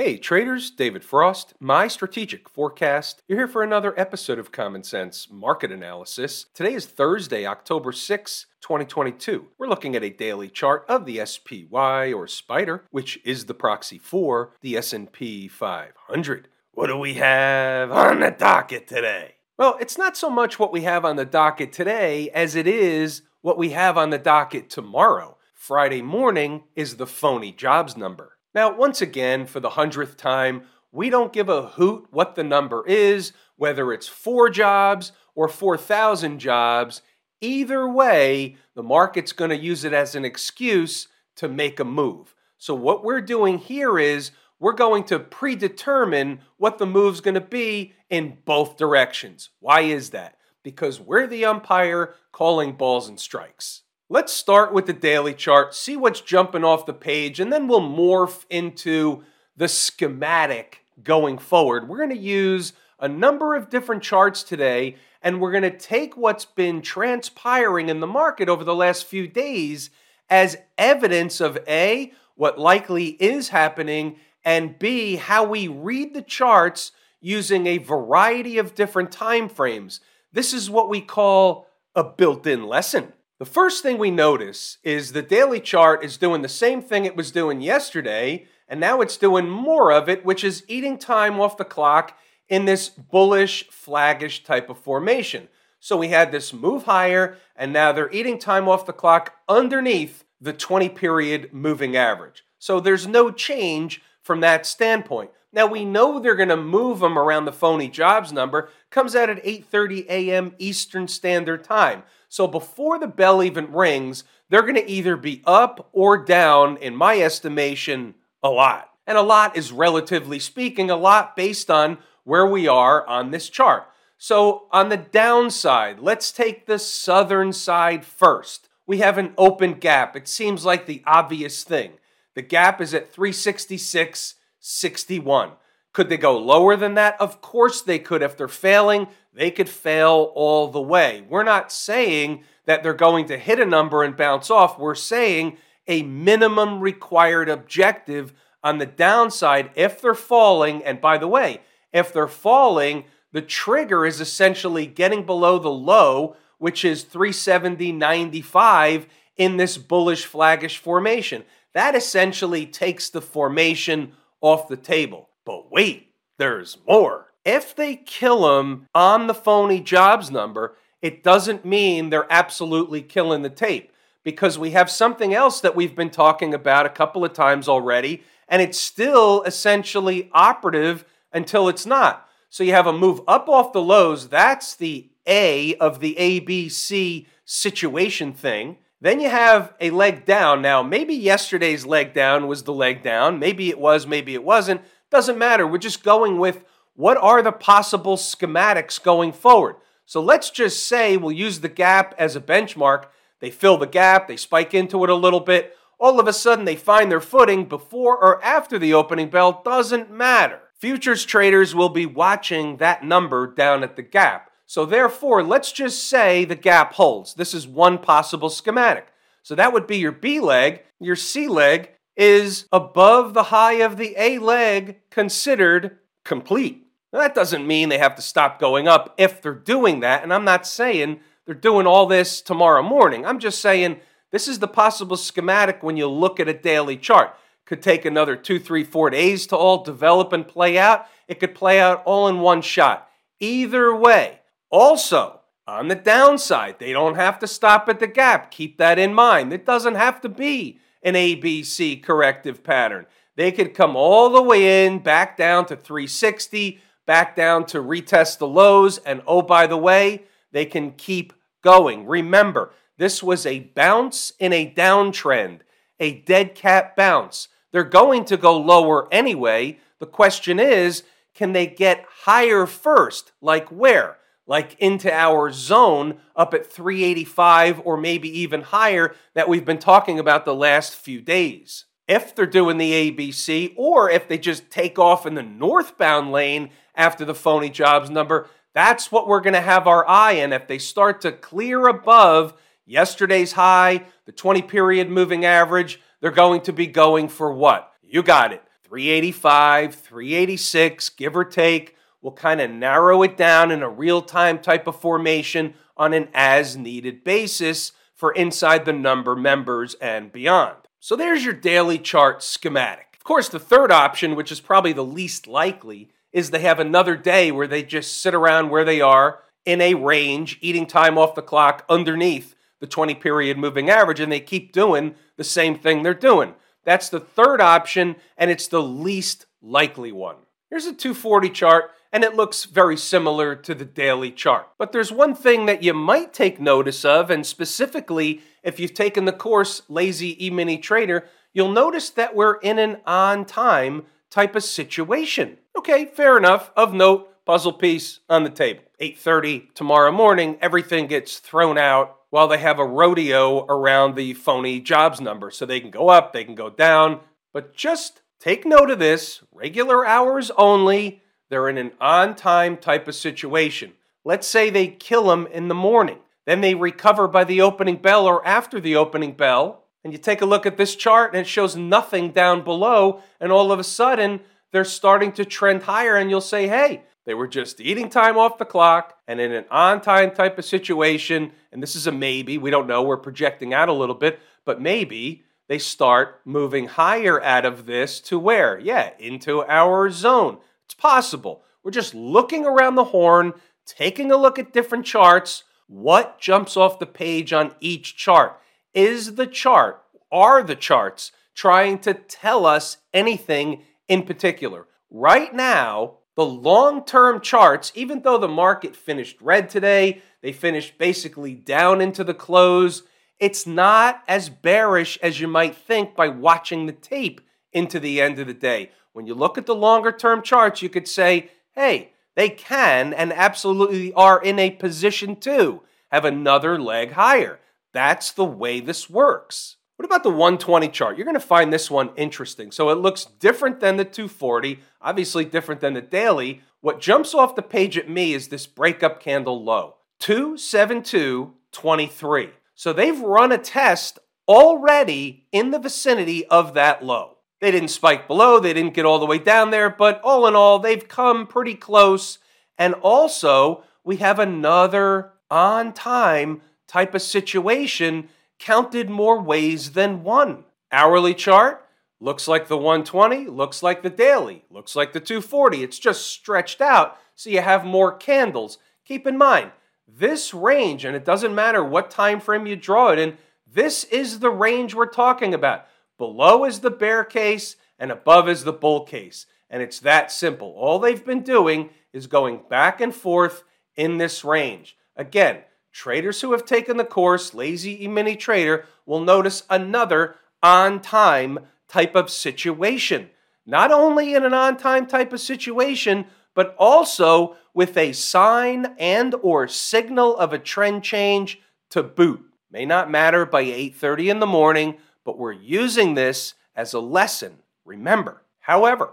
Hey traders, David Frost, my strategic forecast. You're here for another episode of Common Sense Market Analysis. Today is Thursday, October 6, 2022. We're looking at a daily chart of the SPY or Spider, which is the proxy for the S&P 500. What do we have on the docket today? Well, it's not so much what we have on the docket today as it is what we have on the docket tomorrow. Friday morning is the phony jobs number. Now, once again, for the hundredth time, we don't give a hoot what the number is, whether it's four jobs or 4,000 jobs. Either way, the market's going to use it as an excuse to make a move. So, what we're doing here is we're going to predetermine what the move's going to be in both directions. Why is that? Because we're the umpire calling balls and strikes. Let's start with the daily chart, see what's jumping off the page, and then we'll morph into the schematic going forward. We're going to use a number of different charts today, and we're going to take what's been transpiring in the market over the last few days as evidence of A, what likely is happening, and B, how we read the charts using a variety of different time frames. This is what we call a built in lesson. The first thing we notice is the daily chart is doing the same thing it was doing yesterday, and now it's doing more of it, which is eating time off the clock in this bullish, flaggish type of formation. So we had this move higher, and now they're eating time off the clock underneath the 20 period moving average. So there's no change from that standpoint. Now we know they're going to move them around the phony jobs number. Comes out at 8:30 a.m. Eastern Standard Time. So before the bell even rings, they're going to either be up or down, in my estimation, a lot. And a lot is relatively speaking a lot based on where we are on this chart. So on the downside, let's take the southern side first. We have an open gap. It seems like the obvious thing. The gap is at 366.61. Could they go lower than that? Of course they could. If they're failing, they could fail all the way. We're not saying that they're going to hit a number and bounce off. We're saying a minimum required objective on the downside if they're falling. And by the way, if they're falling, the trigger is essentially getting below the low, which is 370.95 in this bullish flaggish formation. That essentially takes the formation off the table. But wait, there's more. If they kill him on the phony jobs number, it doesn't mean they're absolutely killing the tape because we have something else that we've been talking about a couple of times already, and it's still essentially operative until it's not. So you have a move up off the lows, that's the A of the ABC situation thing. Then you have a leg down. Now, maybe yesterday's leg down was the leg down. Maybe it was, maybe it wasn't. Doesn't matter. We're just going with what are the possible schematics going forward. So let's just say we'll use the gap as a benchmark. They fill the gap, they spike into it a little bit. All of a sudden, they find their footing before or after the opening bell. Doesn't matter. Futures traders will be watching that number down at the gap. So, therefore, let's just say the gap holds. This is one possible schematic. So, that would be your B leg. Your C leg is above the high of the A leg considered complete. Now, that doesn't mean they have to stop going up if they're doing that. And I'm not saying they're doing all this tomorrow morning. I'm just saying this is the possible schematic when you look at a daily chart. Could take another two, three, four days to all develop and play out. It could play out all in one shot. Either way. Also, on the downside, they don't have to stop at the gap. Keep that in mind. It doesn't have to be an ABC corrective pattern. They could come all the way in, back down to 360, back down to retest the lows, and oh, by the way, they can keep going. Remember, this was a bounce in a downtrend, a dead cat bounce. They're going to go lower anyway. The question is, can they get higher first? Like where? like into our zone up at 385 or maybe even higher that we've been talking about the last few days. If they're doing the ABC or if they just take off in the northbound lane after the phony jobs number, that's what we're going to have our eye in. If they start to clear above yesterday's high, the 20 period moving average, they're going to be going for what? You got it. 385, 386, give or take. We'll kind of narrow it down in a real time type of formation on an as needed basis for inside the number members and beyond. So there's your daily chart schematic. Of course, the third option, which is probably the least likely, is they have another day where they just sit around where they are in a range, eating time off the clock underneath the 20 period moving average, and they keep doing the same thing they're doing. That's the third option, and it's the least likely one. Here's a 240 chart, and it looks very similar to the daily chart. But there's one thing that you might take notice of, and specifically if you've taken the course Lazy E-mini Trader, you'll notice that we're in an on time type of situation. Okay, fair enough. Of note, puzzle piece on the table. 8:30 tomorrow morning, everything gets thrown out while they have a rodeo around the phony jobs number. So they can go up, they can go down, but just take note of this, regular hours only. They're in an on-time type of situation. Let's say they kill them in the morning. Then they recover by the opening bell or after the opening bell. And you take a look at this chart and it shows nothing down below. And all of a sudden, they're starting to trend higher. And you'll say, hey, they were just eating time off the clock and in an on time type of situation. And this is a maybe. We don't know. We're projecting out a little bit. But maybe they start moving higher out of this to where? Yeah, into our zone. It's possible. We're just looking around the horn, taking a look at different charts what jumps off the page on each chart? Is the chart, are the charts trying to tell us anything in particular? Right now, the long term charts, even though the market finished red today, they finished basically down into the close, it's not as bearish as you might think by watching the tape into the end of the day. When you look at the longer term charts, you could say, hey, they can and absolutely are in a position to have another leg higher. That's the way this works. What about the 120 chart? You're going to find this one interesting. So it looks different than the 240, obviously different than the daily. What jumps off the page at me is this breakup candle low 272.23. So they've run a test already in the vicinity of that low. They didn't spike below, they didn't get all the way down there, but all in all, they've come pretty close. And also, we have another on time type of situation counted more ways than one. Hourly chart looks like the 120, looks like the daily, looks like the 240. It's just stretched out so you have more candles. Keep in mind, this range, and it doesn't matter what time frame you draw it in, this is the range we're talking about. Below is the bear case, and above is the bull case. And it's that simple. All they've been doing is going back and forth in this range. Again, traders who have taken the course, Lazy E-mini Trader, will notice another on time type of situation. Not only in an on time type of situation, but also with a sign and or signal of a trend change to boot. May not matter by 8:30 in the morning, but we're using this as a lesson. Remember, however,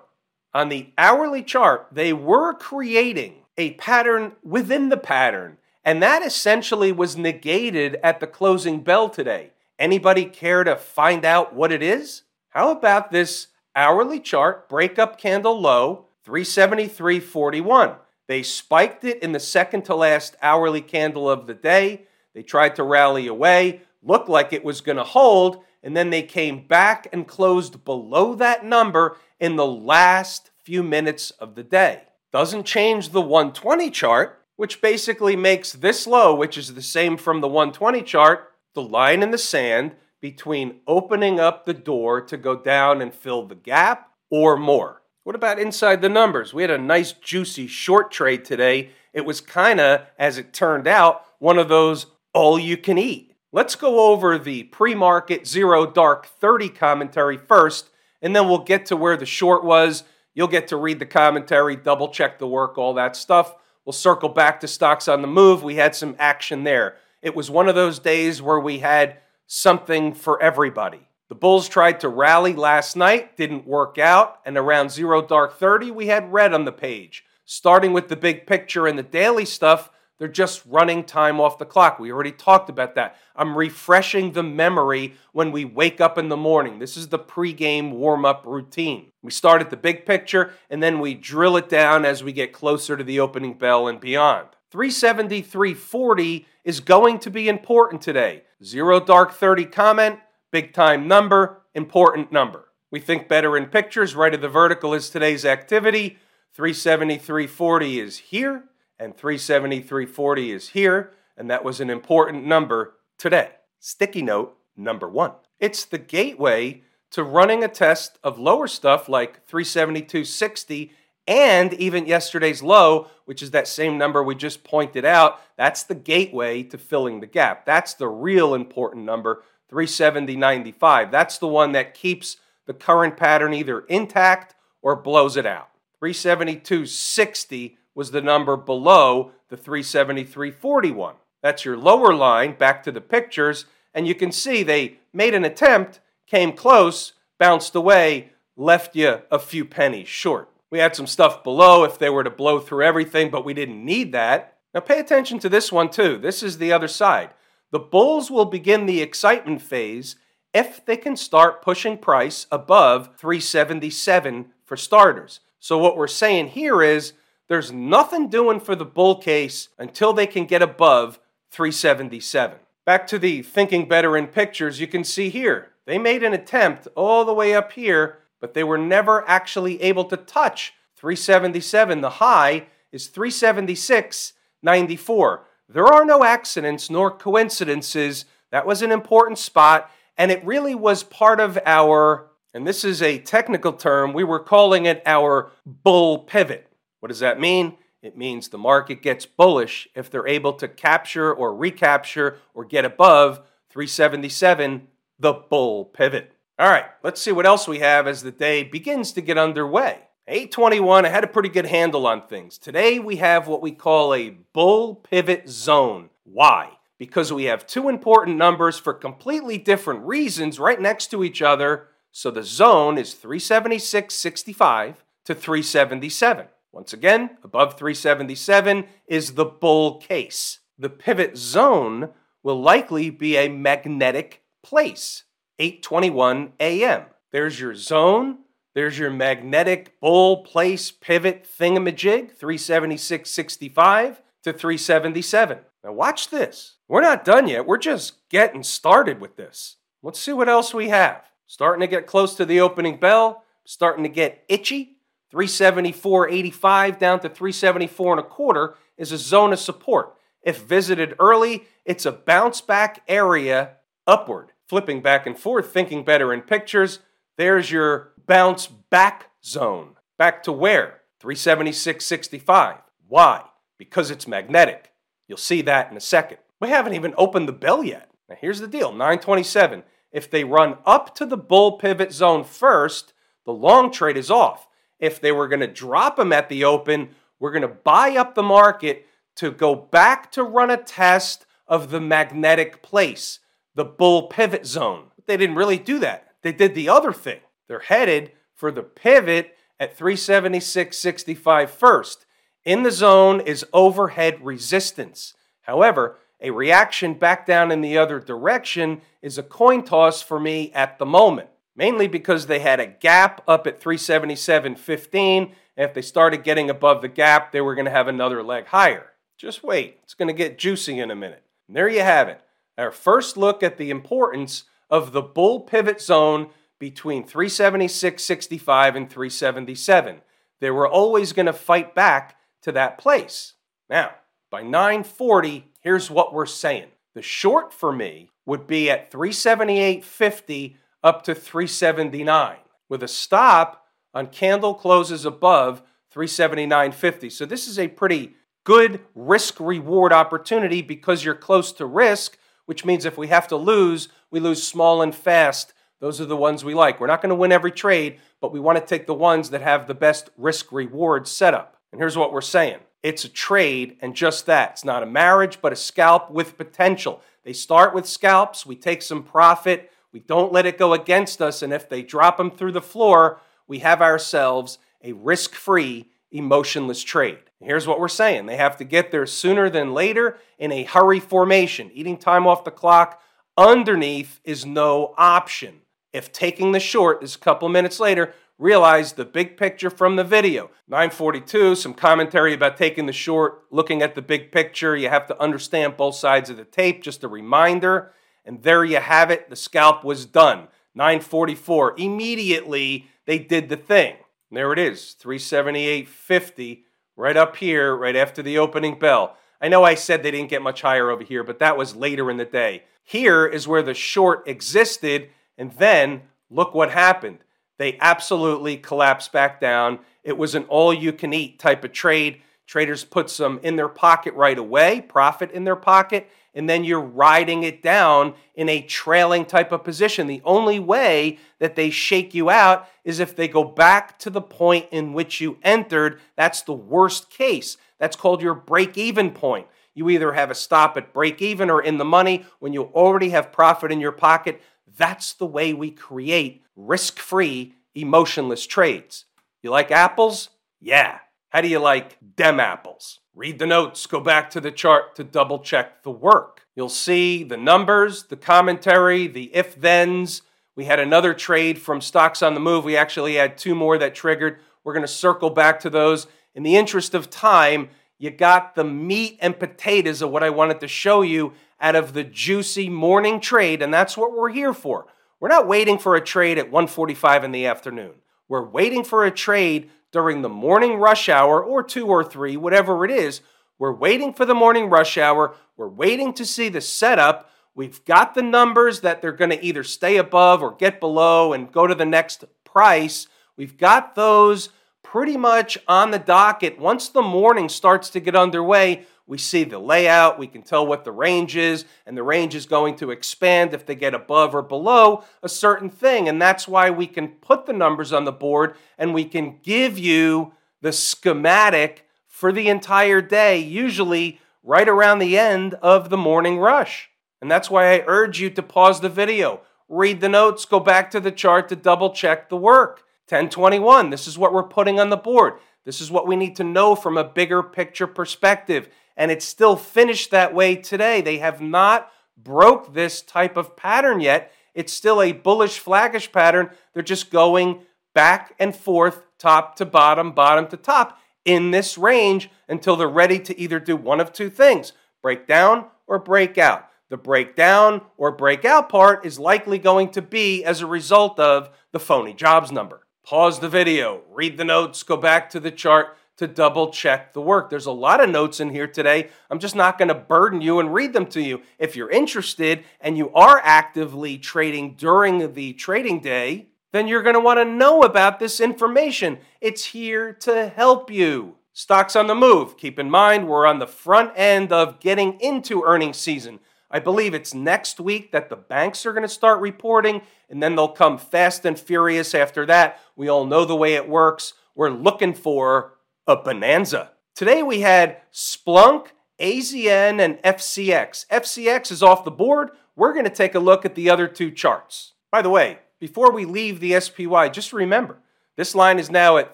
on the hourly chart, they were creating a pattern within the pattern, and that essentially was negated at the closing bell today. Anybody care to find out what it is? How about this hourly chart breakup candle low 373.41? They spiked it in the second to last hourly candle of the day. They tried to rally away, looked like it was going to hold, and then they came back and closed below that number in the last few minutes of the day. Doesn't change the 120 chart, which basically makes this low, which is the same from the 120 chart, the line in the sand between opening up the door to go down and fill the gap or more. What about inside the numbers? We had a nice juicy short trade today. It was kind of, as it turned out, one of those all you can eat. Let's go over the pre market zero dark 30 commentary first, and then we'll get to where the short was. You'll get to read the commentary, double check the work, all that stuff. We'll circle back to stocks on the move. We had some action there. It was one of those days where we had something for everybody. The Bulls tried to rally last night, didn't work out, and around zero dark 30, we had red on the page. Starting with the big picture and the daily stuff, They're just running time off the clock. We already talked about that. I'm refreshing the memory when we wake up in the morning. This is the pregame warm up routine. We start at the big picture and then we drill it down as we get closer to the opening bell and beyond. 373.40 is going to be important today. Zero dark 30 comment, big time number, important number. We think better in pictures. Right of the vertical is today's activity. 373.40 is here and 373.40 is here, and that was an important number today. Sticky note number one. It's the gateway to running a test of lower stuff like 372.60 and even yesterday's low, which is that same number we just pointed out. That's the gateway to filling the gap. That's the real important number, 370.95. That's the one that keeps the current pattern either intact or blows it out. 372.60 was the number below the 373.41. That's your lower line back to the pictures, and you can see they made an attempt, came close, bounced away, left you a few pennies short. We had some stuff below if they were to blow through everything, but we didn't need that. Now pay attention to this one too. This is the other side. The bulls will begin the excitement phase if they can start pushing price above 377 for starters. So what we're saying here is there's nothing doing for the bull case until they can get above 377. Back to the thinking better in pictures, you can see here, they made an attempt all the way up here, but they were never actually able to touch 377. The high is 376.94. There are no accidents nor coincidences. That was an important spot, and it really was part of our, and this is a technical term, we were calling it our bull pivot. What does that mean? It means the market gets bullish if they're able to capture or recapture or get above 377, the bull pivot. All right, let's see what else we have as the day begins to get underway. 821, I had a pretty good handle on things. Today we have what we call a bull pivot zone. Why? Because we have two important numbers for completely different reasons right next to each other. So the zone is 376.65 to 377. Once again, above 377 is the bull case. The pivot zone will likely be a magnetic place, 821 AM. There's your zone. There's your magnetic bull place pivot thingamajig, 376.65 to 377. Now watch this. We're not done yet. We're just getting started with this. Let's see what else we have. Starting to get close to the opening bell, starting to get itchy. 374.85 down to 374 and a quarter is a zone of support. If visited early, it's a bounce back area upward. Flipping back and forth, thinking better in pictures, there's your bounce back zone. Back to where? 376.65. Why? Because it's magnetic. You'll see that in a second. We haven't even opened the bell yet. Now here's the deal 927. If they run up to the bull pivot zone first, the long trade is off if they were going to drop them at the open, we're going to buy up the market to go back to run a test of the magnetic place, the bull pivot zone. But they didn't really do that. They did the other thing. They're headed for the pivot at 376.65 first. In the zone is overhead resistance. However, a reaction back down in the other direction is a coin toss for me at the moment mainly because they had a gap up at 377.15. And if they started getting above the gap, they were going to have another leg higher. Just wait, it's going to get juicy in a minute. And there you have it. Our first look at the importance of the bull pivot zone between 376.65 and 377. They were always going to fight back to that place. Now, by 940, here's what we're saying. The short for me would be at 378.50 up to 379 with a stop on candle closes above 379.50. So this is a pretty good risk reward opportunity because you're close to risk, which means if we have to lose, we lose small and fast. Those are the ones we like. We're not going to win every trade, but we want to take the ones that have the best risk reward setup. And here's what we're saying it's a trade and just that. It's not a marriage, but a scalp with potential. They start with scalps, we take some profit, we don't let it go against us, and if they drop them through the floor, we have ourselves a risk free, emotionless trade. Here's what we're saying they have to get there sooner than later in a hurry formation. Eating time off the clock underneath is no option. If taking the short is a couple minutes later, realize the big picture from the video. 942, some commentary about taking the short, looking at the big picture. You have to understand both sides of the tape, just a reminder. And there you have it. The scalp was done. 944. Immediately, they did the thing. And there it is, 378.50, right up here, right after the opening bell. I know I said they didn't get much higher over here, but that was later in the day. Here is where the short existed, and then look what happened. They absolutely collapsed back down. It was an all you can eat type of trade. Traders put some in their pocket right away, profit in their pocket, and then you're riding it down in a trailing type of position. The only way that they shake you out is if they go back to the point in which you entered. That's the worst case. That's called your break even point. You either have a stop at break even or in the money when you already have profit in your pocket. That's the way we create risk free, emotionless trades. You like apples? Yeah. How do you like dem apples? Read the notes, go back to the chart to double check the work. You'll see the numbers, the commentary, the if thens. We had another trade from Stocks on the Move. We actually had two more that triggered. We're going to circle back to those. In the interest of time, you got the meat and potatoes of what I wanted to show you out of the juicy morning trade, and that's what we're here for. We're not waiting for a trade at 1:45 in the afternoon. We're waiting for a trade during the morning rush hour or 2 or 3, whatever it is. We're waiting for the morning rush hour. We're waiting to see the setup. We've got the numbers that they're going to either stay above or get below and go to the next price. We've got those pretty much on the docket. Once the morning starts to get underway, we see the layout, we can tell what the range is, and the range is going to expand if they get above or below a certain thing. And that's why we can put the numbers on the board and we can give you the schematic for the entire day, usually right around the end of the morning rush. And that's why I urge you to pause the video, read the notes, go back to the chart to double check the work. 1021, this is what we're putting on the board. This is what we need to know from a bigger picture perspective and it's still finished that way today. They have not broke this type of pattern yet. It's still a bullish flaggish pattern. They're just going back and forth, top to bottom, bottom to top in this range until they're ready to either do one of two things break down or break out. The breakdown or breakout part is likely going to be as a result of the phony jobs number. Pause the video, read the notes, go back to the chart to double check the work. There's a lot of notes in here today. I'm just not going to burden you and read them to you. If you're interested and you are actively trading during the trading day, then you're going to want to know about this information. It's here to help you. Stocks on the move. Keep in mind, we're on the front end of getting into earnings season. I believe it's next week that the banks are going to start reporting, and then they'll come fast and furious after that. We all know the way it works. We're looking for a bonanza. Today we had Splunk, AZN, and FCX. FCX is off the board. We're going to take a look at the other two charts. By the way, before we leave the SPY, just remember this line is now at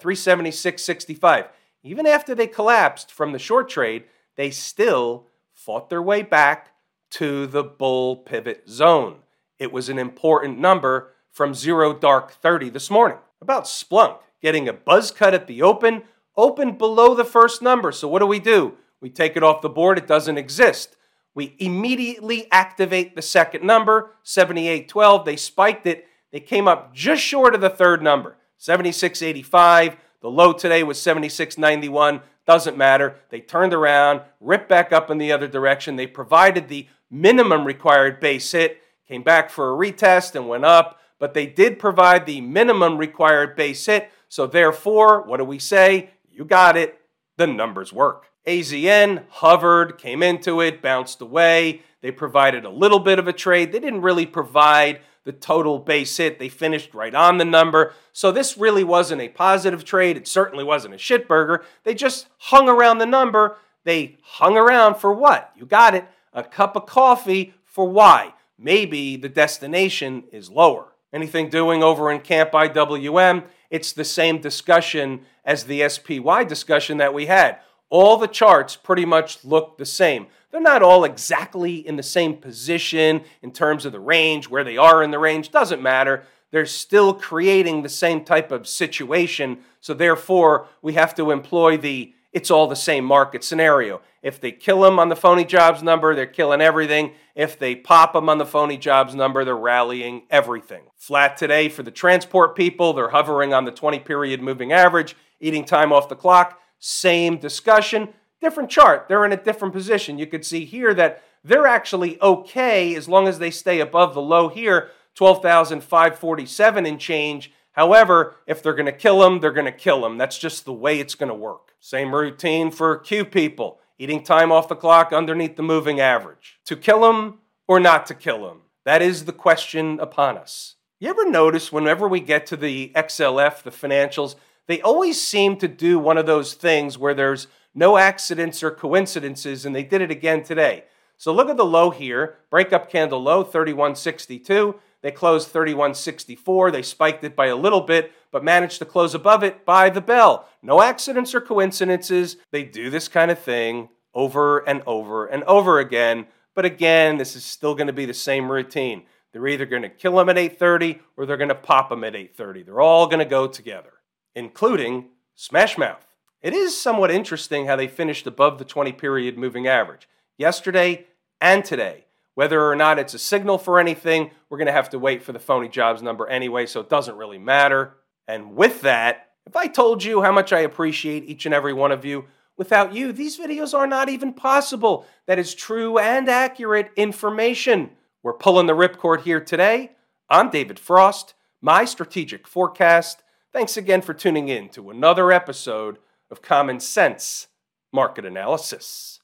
376.65. Even after they collapsed from the short trade, they still fought their way back to the bull pivot zone. It was an important number from zero dark 30 this morning. About Splunk getting a buzz cut at the open, opened below the first number. So what do we do? We take it off the board, it doesn't exist. We immediately activate the second number, 7812. They spiked it. They came up just short of the third number, 7685. The low today was 7691. Doesn't matter. They turned around, ripped back up in the other direction. They provided the minimum required base hit, came back for a retest and went up, but they did provide the minimum required base hit. So therefore, what do we say? You got it. The numbers work. AZN hovered, came into it, bounced away. They provided a little bit of a trade. They didn't really provide the total base hit. They finished right on the number. So this really wasn't a positive trade. It certainly wasn't a shitburger. They just hung around the number. They hung around for what? You got it. A cup of coffee for why? Maybe the destination is lower. Anything doing over in Camp IWM? It's the same discussion as the SPY discussion that we had. all the charts pretty much look the same. They're not all exactly in the same position in terms of the range, where they are in the range, doesn't matter. They're still creating the same type of situation. So, therefore, we have to employ the it's all the same market scenario. If they kill them on the phony jobs number, they're killing everything. If they pop them on the phony jobs number, they're rallying everything. Flat today for the transport people, they're hovering on the 20 period moving average, eating time off the clock. Same discussion, different chart. They're in a different position. You could see here that they're actually okay as long as they stay above the low here, 12,547 and change. However, if they're going to kill them, they're going to kill them. That's just the way it's going to work. Same routine for Q people, eating time off the clock underneath the moving average. To kill them or not to kill them? That is the question upon us. You ever notice whenever we get to the XLF, the financials, they always seem to do one of those things where there's no accidents or coincidences, and they did it again today. So look at the low here, breakup candle low, 3162. They closed 3164. They spiked it by a little bit, but managed to close above it by the bell. No accidents or coincidences. They do this kind of thing over and over and over again. But again, this is still going to be the same routine. They're either going to kill them at 8:30 or they're going to pop them at 8:30. They're all going to go together, including Smash Mouth. It is somewhat interesting how they finished above the 20 period moving average yesterday and today. Whether or not it's a signal for anything, we're going to have to wait for the phony jobs number anyway, so it doesn't really matter. And with that, if I told you how much I appreciate each and every one of you, without you, these videos are not even possible. That is true and accurate information. We're pulling the ripcord here today. I'm David Frost, my strategic forecast. Thanks again for tuning in to another episode of Common Sense Market Analysis.